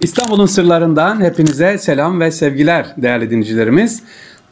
İstanbul'un sırlarından hepinize selam ve sevgiler değerli dinleyicilerimiz.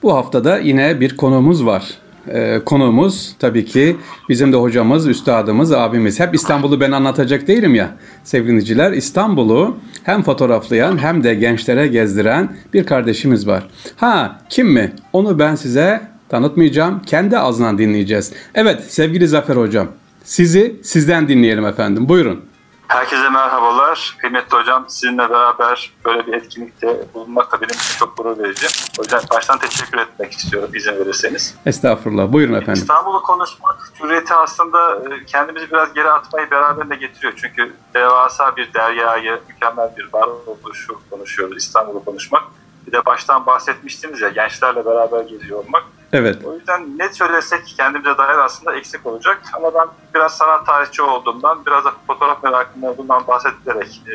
Bu haftada yine bir konuğumuz var. Ee, konuğumuz tabii ki bizim de hocamız, üstadımız, abimiz. Hep İstanbul'u ben anlatacak değilim ya sevgili dinleyiciler. İstanbul'u hem fotoğraflayan hem de gençlere gezdiren bir kardeşimiz var. Ha kim mi? Onu ben size tanıtmayacağım. Kendi ağzından dinleyeceğiz. Evet sevgili Zafer hocam sizi sizden dinleyelim efendim. Buyurun. Herkese merhabalar. Kıymetli hocam sizinle beraber böyle bir etkinlikte bulunmak da benim için çok gurur verici. O yüzden baştan teşekkür etmek istiyorum izin verirseniz. Estağfurullah. Buyurun efendim. İstanbul'u konuşmak cüreti aslında e, kendimizi biraz geri atmayı beraberinde getiriyor. Çünkü devasa bir deryayı, mükemmel bir varoluşu konuşuyoruz İstanbul'u konuşmak. Bir de baştan bahsetmiştiniz ya gençlerle beraber geziyor olmak. Evet. O yüzden ne söylesek kendimize dair aslında eksik olacak. Ama ben biraz sanat tarihçi olduğumdan, biraz da fotoğraf merakım olduğundan bahsederek e,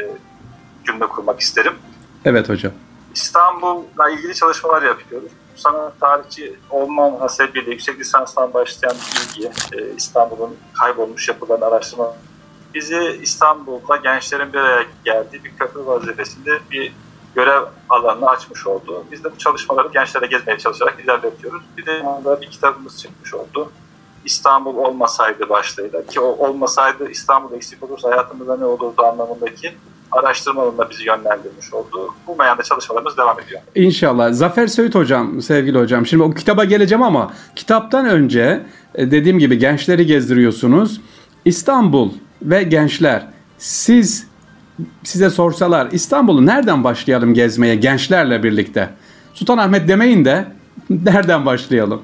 cümle kurmak isterim. Evet hocam. İstanbul'la ilgili çalışmalar yapıyoruz. Sanat tarihçi olmam hasebiyle yüksek lisanstan başlayan bilgi, e, İstanbul'un kaybolmuş yapılarını araştırma bizi İstanbul'da gençlerin bir araya geldiği bir köprü vazifesinde bir görev alanını açmış oldu. Biz de bu çalışmaları gençlere gezmeye çalışarak ilerletiyoruz. Bir de bir kitabımız çıkmış oldu. İstanbul olmasaydı başlığıyla ki o olmasaydı İstanbul eksik olursa hayatımızda ne olurdu anlamındaki araştırmalarına bizi yönlendirmiş oldu. Bu meyanda çalışmalarımız devam ediyor. İnşallah. Zafer Söğüt hocam, sevgili hocam. Şimdi o kitaba geleceğim ama kitaptan önce e, dediğim gibi gençleri gezdiriyorsunuz. İstanbul ve gençler siz size sorsalar İstanbul'u nereden başlayalım gezmeye gençlerle birlikte? Sultanahmet demeyin de nereden başlayalım?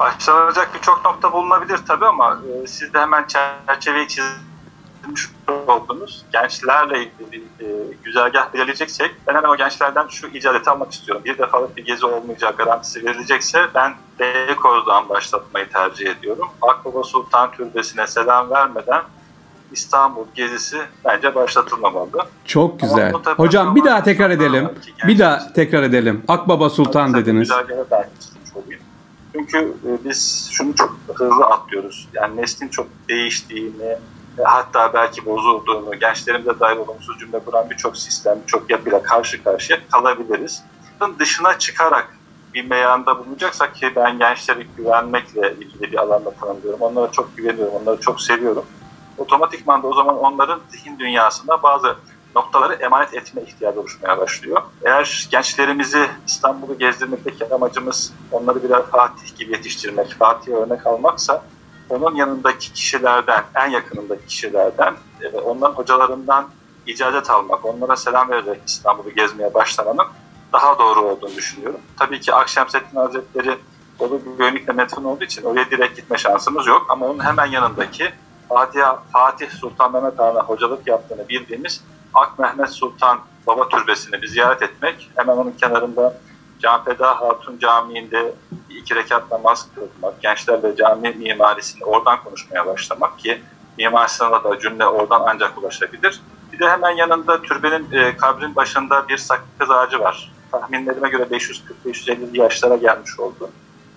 Başlanacak birçok nokta bulunabilir tabii ama e, siz de hemen çerçeveyi çizmiş oldunuz. Gençlerle ilgili e, güzergah belirleyeceksek ben hemen o gençlerden şu icadeti almak istiyorum. Bir defalık bir gezi olmayacağı garantisi verilecekse ben Beykoz'dan başlatmayı tercih ediyorum. Akbaba Sultan Türbesi'ne selam vermeden İstanbul gezisi bence başlatılmamalı. Çok güzel. Hocam bir daha tekrar edelim. Bir daha tekrar edelim. Akbaba Sultan dediniz. Çünkü e, biz şunu çok hızlı atlıyoruz. Yani neslin çok değiştiğini, hatta belki bozulduğunu, gençlerimize dair olumsuz cümle kuran birçok sistem, birçok yapıyla karşı karşıya kalabiliriz. Bunun dışına çıkarak bir meyanda bulunacaksak ki ben gençleri güvenmekle ilgili bir alanda tanımlıyorum. Onlara çok güveniyorum, onları çok seviyorum otomatikman da o zaman onların zihin dünyasında bazı noktaları emanet etme ihtiyacı oluşmaya başlıyor. Eğer gençlerimizi İstanbul'u gezdirmekteki amacımız onları birer Fatih gibi yetiştirmek, Fatih'e örnek almaksa onun yanındaki kişilerden, en yakınındaki kişilerden, e, onların hocalarından icazet almak, onlara selam vererek İstanbul'u gezmeye başlamanın daha doğru olduğunu düşünüyorum. Tabii ki Akşemseddin Hazretleri Bolu Gönlük'le metfun olduğu için oraya direkt gitme şansımız yok ama onun hemen yanındaki Fatih, Fatih Sultan Mehmet Han'a hocalık yaptığını bildiğimiz Ak Mehmet Sultan Baba Türbesi'ni bir ziyaret etmek, hemen onun kenarında Canfeda Hatun Camii'nde iki rekat namaz kılmak, gençlerle cami mimarisini oradan konuşmaya başlamak ki mimarisine da cümle oradan ancak ulaşabilir. Bir de hemen yanında türbenin e, kabrin başında bir sakız ağacı var. Tahminlerime göre 540-550 yaşlara gelmiş oldu.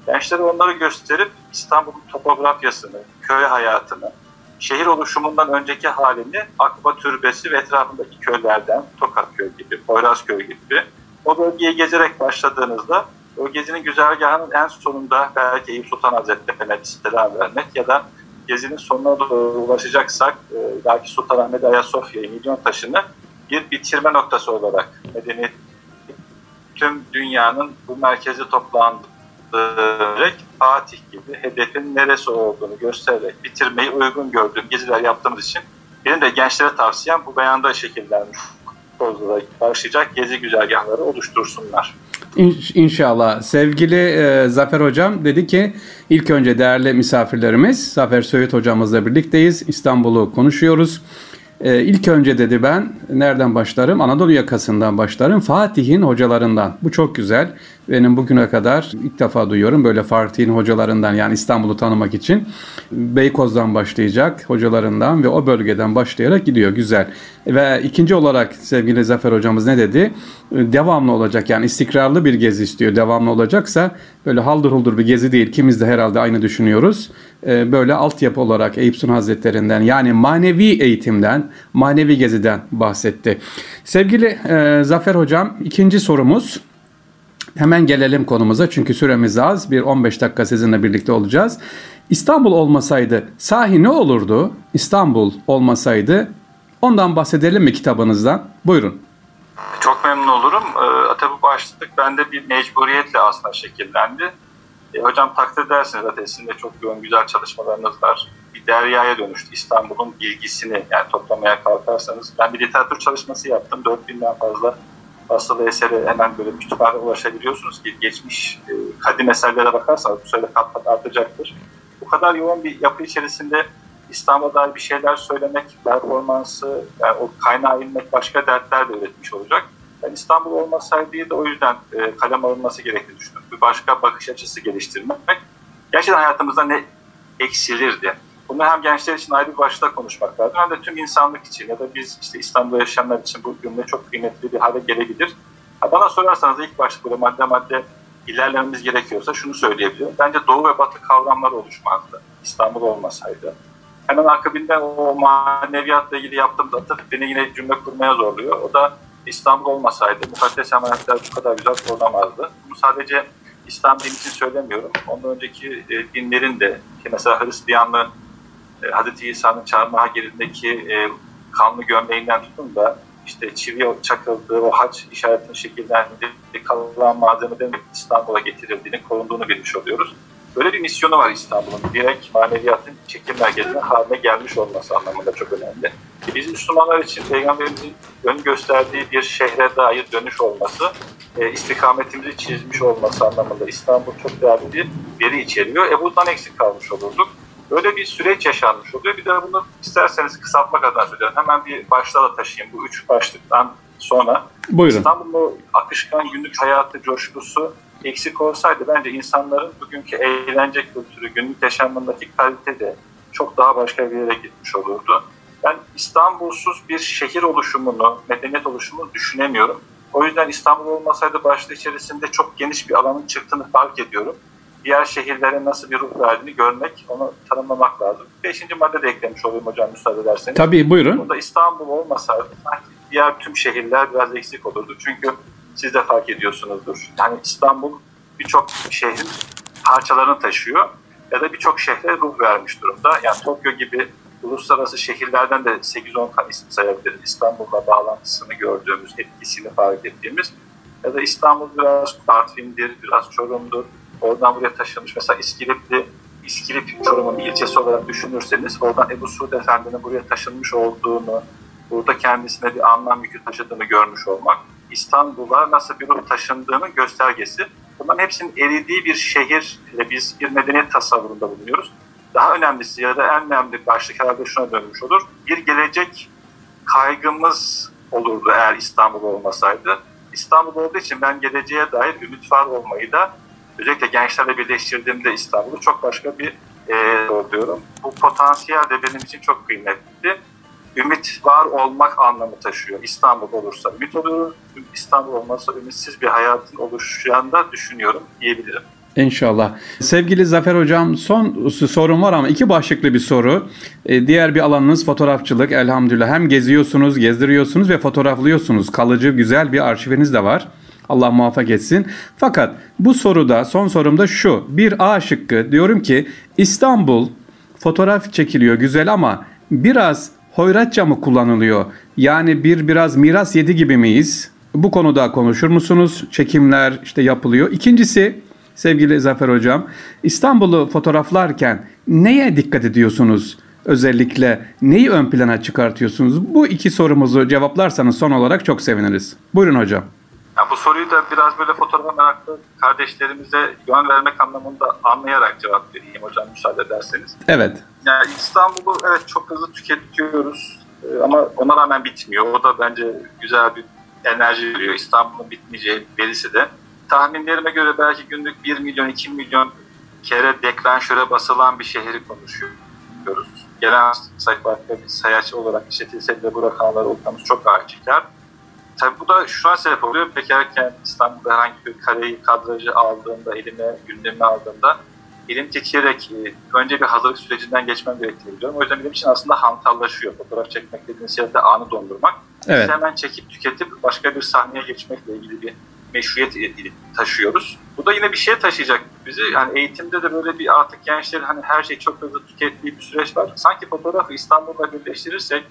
Gençlere onları gösterip İstanbul'un topografyasını, köy hayatını, şehir oluşumundan önceki halini Akba Türbesi ve etrafındaki köylerden, Tokatköy gibi, Poyrazköy gibi o bölgeyi gezerek başladığınızda o gezinin güzergahının en sonunda belki Eyüp Sultan Hazretleri'ne selam vermek ya da gezinin sonuna doğru ulaşacaksak e, belki Sultanahmet Ayasofya'yı, Milyon Taşı'nı bir bitirme noktası olarak medeniyet tüm dünyanın bu merkezi toplandığı göstererek Fatih gibi hedefin neresi olduğunu göstererek bitirmeyi uygun gördüğüm geziler yaptığımız için benim de gençlere tavsiyem bu beyanda şekillenmiş olarak başlayacak gezi güzergahları oluştursunlar. İnşallah. Sevgili e, Zafer Hocam dedi ki ilk önce değerli misafirlerimiz Zafer Söğüt Hocamızla birlikteyiz. İstanbul'u konuşuyoruz. E, ilk önce dedi ben nereden başlarım? Anadolu yakasından başlarım. Fatih'in hocalarından. Bu çok güzel. Benim bugüne kadar ilk defa duyuyorum böyle Fatih'in hocalarından yani İstanbul'u tanımak için Beykoz'dan başlayacak hocalarından ve o bölgeden başlayarak gidiyor. Güzel. Ve ikinci olarak sevgili Zafer hocamız ne dedi? Devamlı olacak yani istikrarlı bir gezi istiyor. Devamlı olacaksa böyle haldır huldur bir gezi değil. Kimiz de herhalde aynı düşünüyoruz. Ee, böyle altyapı olarak Eyüp Sun Hazretlerinden yani manevi eğitimden, manevi geziden bahsetti. Sevgili e, Zafer hocam ikinci sorumuz Hemen gelelim konumuza çünkü süremiz az. Bir 15 dakika sizinle birlikte olacağız. İstanbul olmasaydı sahi ne olurdu? İstanbul olmasaydı ondan bahsedelim mi kitabınızdan? Buyurun. Çok memnun olurum. Ee, tabii başlık bende bir mecburiyetle aslında şekillendi. E, hocam takdir edersiniz zaten sizin de çok yoğun güzel çalışmalarınız var. Bir deryaya dönüştü İstanbul'un bilgisini yani toplamaya kalkarsanız. Ben bir literatür çalışması yaptım. 4000'den fazla basılı eseri hemen böyle kütüphane ulaşabiliyorsunuz ki geçmiş e, kadim eserlere bakarsanız bu sayıda kat kat artacaktır. Bu kadar yoğun bir yapı içerisinde İstanbul'a dair bir şeyler söylemek, performansı, yani o kaynağı inmek başka dertler de üretmiş olacak. Yani İstanbul olmasaydı da o yüzden e, kalem alınması gerektiğini düşünüyorum. Bir başka bakış açısı geliştirmek. Gerçekten hayatımızda ne eksilirdi? Bunu hem gençler için ayrı bir başta konuşmak lazım hem de tüm insanlık için ya da biz işte İstanbul'da yaşayanlar için bu cümle çok kıymetli bir hale gelebilir. Ha bana sorarsanız ilk başta böyle madde madde ilerlememiz gerekiyorsa şunu söyleyebilirim. Bence Doğu ve Batı kavramları oluşmazdı İstanbul olmasaydı. Hemen akabinde o maneviyatla ilgili yaptığım atıf beni yine cümle kurmaya zorluyor. O da İstanbul olmasaydı mukaddes emanetler bu kadar güzel korunamazdı. Bunu sadece İslam dini için söylemiyorum. Ondan önceki e, dinlerin de ki mesela Hristiyanlığın e, Hazreti İsa'nın çarmıha girindeki e, kanlı gömleğinden tutun da işte çivi çakıldığı o haç işaretinin şekillendiği kalan malzemeden İstanbul'a getirildiğini, korunduğunu bilmiş oluyoruz. Böyle bir misyonu var İstanbul'un. Direkt maneviyatın çekim merkezine haline gelmiş olması anlamında çok önemli. Biz Müslümanlar için Peygamberimizin ön gösterdiği bir şehre dair dönüş olması, e, istikametimizi çizmiş olması anlamında İstanbul çok değerli bir veri içeriyor. E bundan eksik kalmış olurduk. Böyle bir süreç yaşanmış oluyor. Bir de bunu isterseniz kısaltmak adına söylüyorum. Hemen bir başlığa taşıyayım bu üç başlıktan sonra. Buyurun. İstanbul'un akışkan günlük hayatı coşkusu eksik olsaydı bence insanların bugünkü eğlence kültürü, günlük yaşamındaki kalite de çok daha başka bir yere gitmiş olurdu. Ben İstanbulsuz bir şehir oluşumunu, medeniyet oluşumunu düşünemiyorum. O yüzden İstanbul olmasaydı başlığı içerisinde çok geniş bir alanın çıktığını fark ediyorum diğer şehirlere nasıl bir ruh verdiğini görmek, onu tanımlamak lazım. Beşinci madde de eklemiş olayım hocam müsaade ederseniz. Tabii buyurun. Burada İstanbul olmasaydı sanki diğer tüm şehirler biraz eksik olurdu. Çünkü siz de fark ediyorsunuzdur. Yani İstanbul birçok şehrin parçalarını taşıyor ya da birçok şehre ruh vermiş durumda. Yani Tokyo gibi uluslararası şehirlerden de 8-10 tane isim sayabiliriz. İstanbul'la bağlantısını gördüğümüz, etkisini fark ettiğimiz ya da İstanbul biraz Artvin'dir, biraz Çorum'dur, Oradan buraya taşınmış. Mesela İskilipli, İskilip Çorum'un bir ilçesi olarak düşünürseniz oradan Ebu Suud Efendi'nin buraya taşınmış olduğunu, burada kendisine bir anlam yükü taşıdığını görmüş olmak, İstanbul'a nasıl bir ruh taşındığının göstergesi. Bunların hepsinin eridiği bir şehir ile biz bir medeniyet tasavvurunda bulunuyoruz. Daha önemlisi ya da en önemli başlık herhalde şuna dönmüş olur. Bir gelecek kaygımız olurdu eğer İstanbul olmasaydı. İstanbul olduğu için ben geleceğe dair ümit var olmayı da özellikle gençlerle birleştirdiğimde İstanbul'u çok başka bir e, diyorum. Bu potansiyel de benim için çok kıymetli. Ümit var olmak anlamı taşıyor. İstanbul olursa ümit oluyor, İstanbul olmazsa ümitsiz bir hayatın oluşacağını da düşünüyorum diyebilirim. İnşallah. Sevgili Zafer Hocam son sorum var ama iki başlıklı bir soru. E, diğer bir alanınız fotoğrafçılık elhamdülillah. Hem geziyorsunuz, gezdiriyorsunuz ve fotoğraflıyorsunuz. Kalıcı güzel bir arşiviniz de var. Allah muvaffak etsin. Fakat bu soruda son sorumda şu. Bir A şıkkı diyorum ki İstanbul fotoğraf çekiliyor güzel ama biraz hoyratça mı kullanılıyor? Yani bir biraz miras yedi gibi miyiz? Bu konuda konuşur musunuz? Çekimler işte yapılıyor. İkincisi sevgili Zafer Hocam İstanbul'u fotoğraflarken neye dikkat ediyorsunuz? Özellikle neyi ön plana çıkartıyorsunuz? Bu iki sorumuzu cevaplarsanız son olarak çok seviniriz. Buyurun hocam. Yani bu soruyu da biraz böyle fotoğrafa meraklı kardeşlerimize güven vermek anlamında anlayarak cevap vereyim hocam müsaade ederseniz. Evet. Yani İstanbul'u evet çok hızlı tüketiyoruz ee, ama ona rağmen bitmiyor. O da bence güzel bir enerji veriyor. İstanbul'un bitmeyeceği verisi de. tahminlerime göre belki günlük 1 milyon 2 milyon kere deklanşöre basılan bir şehri konuşuyoruz. Gelen başka bir sayaç olarak işletilse de bu rakamları okumamız çok aşikar. Tabi bu da şuna sebep oluyor. Bekarken İstanbul'da herhangi bir kareyi, kadrajı aldığımda, elime, gündemi aldığımda elim titreyerek e, önce bir hazırlık sürecinden geçmem gerektiğini biliyorum. O yüzden benim için aslında hantallaşıyor. Fotoğraf çekmek dediğiniz yerde anı dondurmak. Evet. Biz hemen çekip tüketip başka bir sahneye geçmekle ilgili bir meşruiyet taşıyoruz. Bu da yine bir şeye taşıyacak bizi. Yani eğitimde de böyle bir artık gençlerin hani her şey çok hızlı tükettiği bir süreç var. Sanki fotoğrafı İstanbul'da birleştirirsek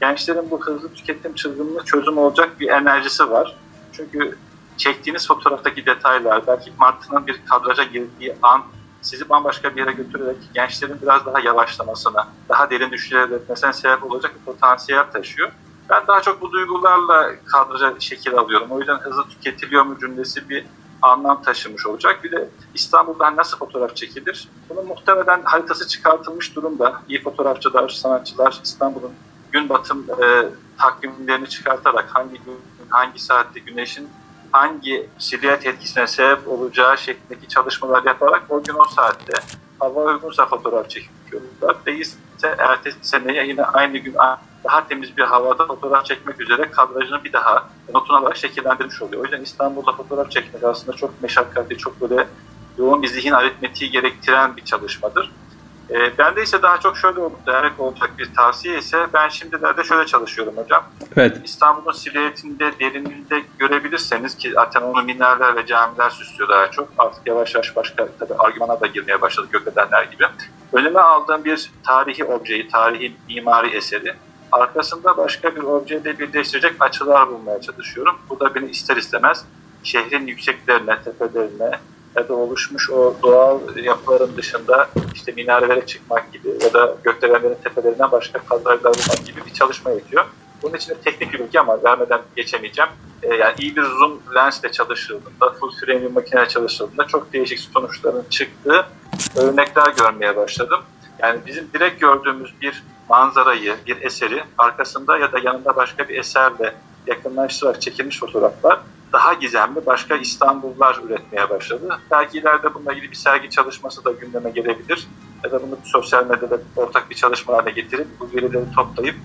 gençlerin bu hızlı tüketim çılgınlığı çözüm olacak bir enerjisi var. Çünkü çektiğiniz fotoğraftaki detaylar, belki martının bir kadraja girdiği an sizi bambaşka bir yere götürerek gençlerin biraz daha yavaşlamasına, daha derin düşünceler üretmesine sebep olacak bir potansiyel taşıyor. Ben daha çok bu duygularla kadraja şekil alıyorum. O yüzden hızlı tüketiliyor mu cümlesi bir anlam taşımış olacak. Bir de İstanbul'dan nasıl fotoğraf çekilir? Bunun muhtemelen haritası çıkartılmış durumda. İyi fotoğrafçılar, sanatçılar İstanbul'un gün batım e, takvimlerini çıkartarak hangi gün, hangi saatte güneşin hangi silüet etkisine sebep olacağı şeklindeki çalışmalar yaparak o gün o saatte hava uygunsa fotoğraf çekiyorlar. Değilse ertesi seneye yine aynı gün daha temiz bir havada fotoğraf çekmek üzere kadrajını bir daha notun alarak şekillendirmiş oluyor. O yüzden İstanbul'da fotoğraf çekmek aslında çok meşakkatli, çok böyle yoğun bir zihin aritmetiği gerektiren bir çalışmadır. E, bende ise daha çok şöyle değerli olacak bir tavsiye ise ben şimdilerde şöyle çalışıyorum hocam. Evet. İstanbul'un silüetinde, derinliğinde görebilirseniz ki zaten onu minareler ve camiler süslüyor daha çok. Artık yavaş yavaş başka tabii argümana da girmeye başladı gökdelenler gibi. Önüme aldığım bir tarihi objeyi, tarihi mimari eseri arkasında başka bir objeyle birleştirecek açılar bulmaya çalışıyorum. Bu da beni ister istemez şehrin yükseklerine, tepelerine, ya da oluşmuş o doğal yapıların dışında işte minarelere çıkmak gibi ya da gökdelenlerin tepelerinden başka kazaylar bulmak gibi bir çalışma yapıyor. Bunun için de teknik bir bilgi ama vermeden geçemeyeceğim. Ee, yani iyi bir zoom lensle çalışıldığında, full frame bir makine çalışıldığında çok değişik sonuçların çıktığı örnekler görmeye başladım. Yani bizim direkt gördüğümüz bir manzarayı, bir eseri arkasında ya da yanında başka bir eserle yakınlaştırarak çekilmiş fotoğraflar daha gizemli başka İstanbullar üretmeye başladı. Belki ileride bununla ilgili bir sergi çalışması da gündeme gelebilir. Ya da bunu sosyal medyada ortak bir çalışma haline getirip bu verileri toplayıp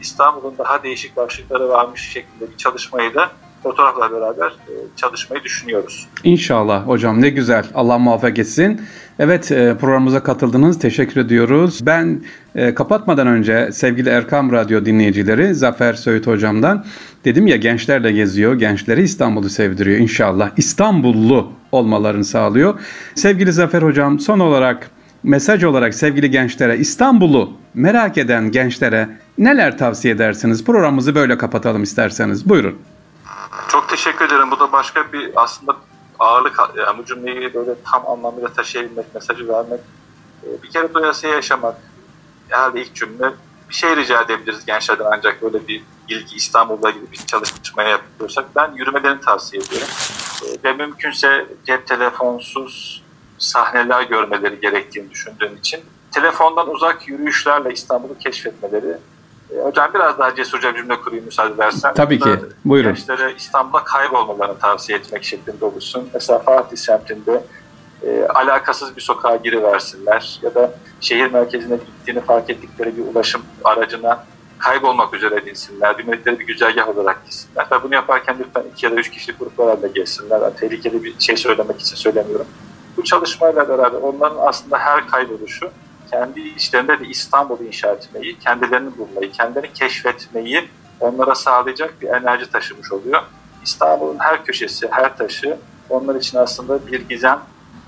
İstanbul'un daha değişik başlıkları varmış şeklinde bir çalışmayı da fotoğrafla beraber e, çalışmayı düşünüyoruz. İnşallah hocam ne güzel. Allah muvaffak etsin. Evet e, programımıza katıldınız. Teşekkür ediyoruz. Ben e, kapatmadan önce sevgili Erkam Radyo dinleyicileri Zafer Söğüt hocamdan dedim ya gençler de geziyor. Gençleri İstanbul'u sevdiriyor inşallah. İstanbullu olmalarını sağlıyor. Sevgili Zafer hocam son olarak mesaj olarak sevgili gençlere İstanbul'u merak eden gençlere neler tavsiye edersiniz? Programımızı böyle kapatalım isterseniz. Buyurun. Çok teşekkür ederim. Bu da başka bir aslında ağırlık yani bu cümleyi böyle tam anlamıyla taşıyabilmek, mesajı vermek. Ee, bir kere doyasıya yaşamak. Herhalde ilk cümle. Bir şey rica edebiliriz gençlerden ancak böyle bir ilgi İstanbul'da gibi bir çalışmaya yapıyorsak ben yürümelerini tavsiye ediyorum. Ee, ve mümkünse cep telefonsuz sahneler görmeleri gerektiğini düşündüğüm için telefondan uzak yürüyüşlerle İstanbul'u keşfetmeleri e, hocam biraz daha cesurca bir cümle kurayım müsaade edersen. Tabii ki. Buyurun. Gençlere İstanbul'a kaybolmalarını tavsiye etmek şeklinde olursun. Mesela Fatih semtinde e, alakasız bir sokağa giriversinler ya da şehir merkezine gittiğini fark ettikleri bir ulaşım aracına kaybolmak üzere dinsinler. Bilmedikleri bir güzergah olarak gitsinler. Ve bunu yaparken lütfen iki ya da üç kişilik gruplarla gelsinler. Yani tehlikeli bir şey söylemek için söylemiyorum. Bu çalışmayla beraber onların aslında her kayboluşu kendi içlerinde bir İstanbul inşa etmeyi, kendilerini bulmayı, kendilerini keşfetmeyi onlara sağlayacak bir enerji taşımış oluyor. İstanbul'un her köşesi, her taşı onlar için aslında bir gizem,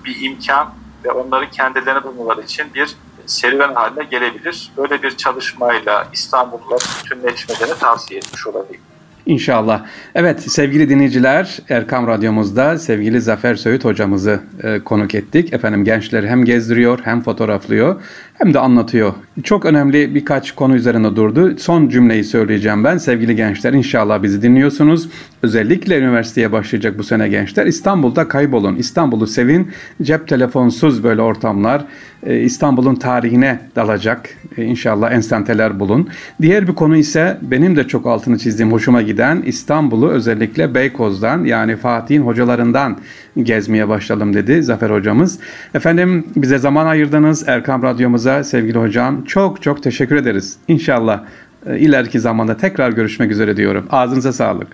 bir imkan ve onların kendilerini bulmaları için bir serüven haline gelebilir. Böyle bir çalışmayla İstanbul'la bütünleşmelerini tavsiye etmiş olabilirim. İnşallah. Evet sevgili dinleyiciler Erkam Radyomuzda sevgili Zafer Söğüt hocamızı e, konuk ettik. Efendim gençleri hem gezdiriyor hem fotoğraflıyor hem de anlatıyor. Çok önemli birkaç konu üzerine durdu. Son cümleyi söyleyeceğim ben. Sevgili gençler inşallah bizi dinliyorsunuz. özellikle üniversiteye başlayacak bu sene gençler İstanbul'da kaybolun. İstanbul'u sevin. Cep telefonsuz böyle ortamlar. Ee, İstanbul'un tarihine dalacak. Ee, inşallah enstanteler bulun. Diğer bir konu ise benim de çok altını çizdiğim hoşuma giden İstanbul'u özellikle Beykoz'dan yani Fatih'in hocalarından gezmeye başlayalım dedi Zafer hocamız. Efendim bize zaman ayırdınız Erkam Radyomuza sevgili hocam. Çok çok teşekkür ederiz. İnşallah e, ileriki zamanda tekrar görüşmek üzere diyorum. Ağzınıza sağlık.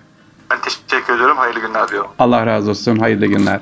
Ben teşekkür ediyorum. Hayırlı günler diyorum. Allah razı olsun. Hayırlı günler.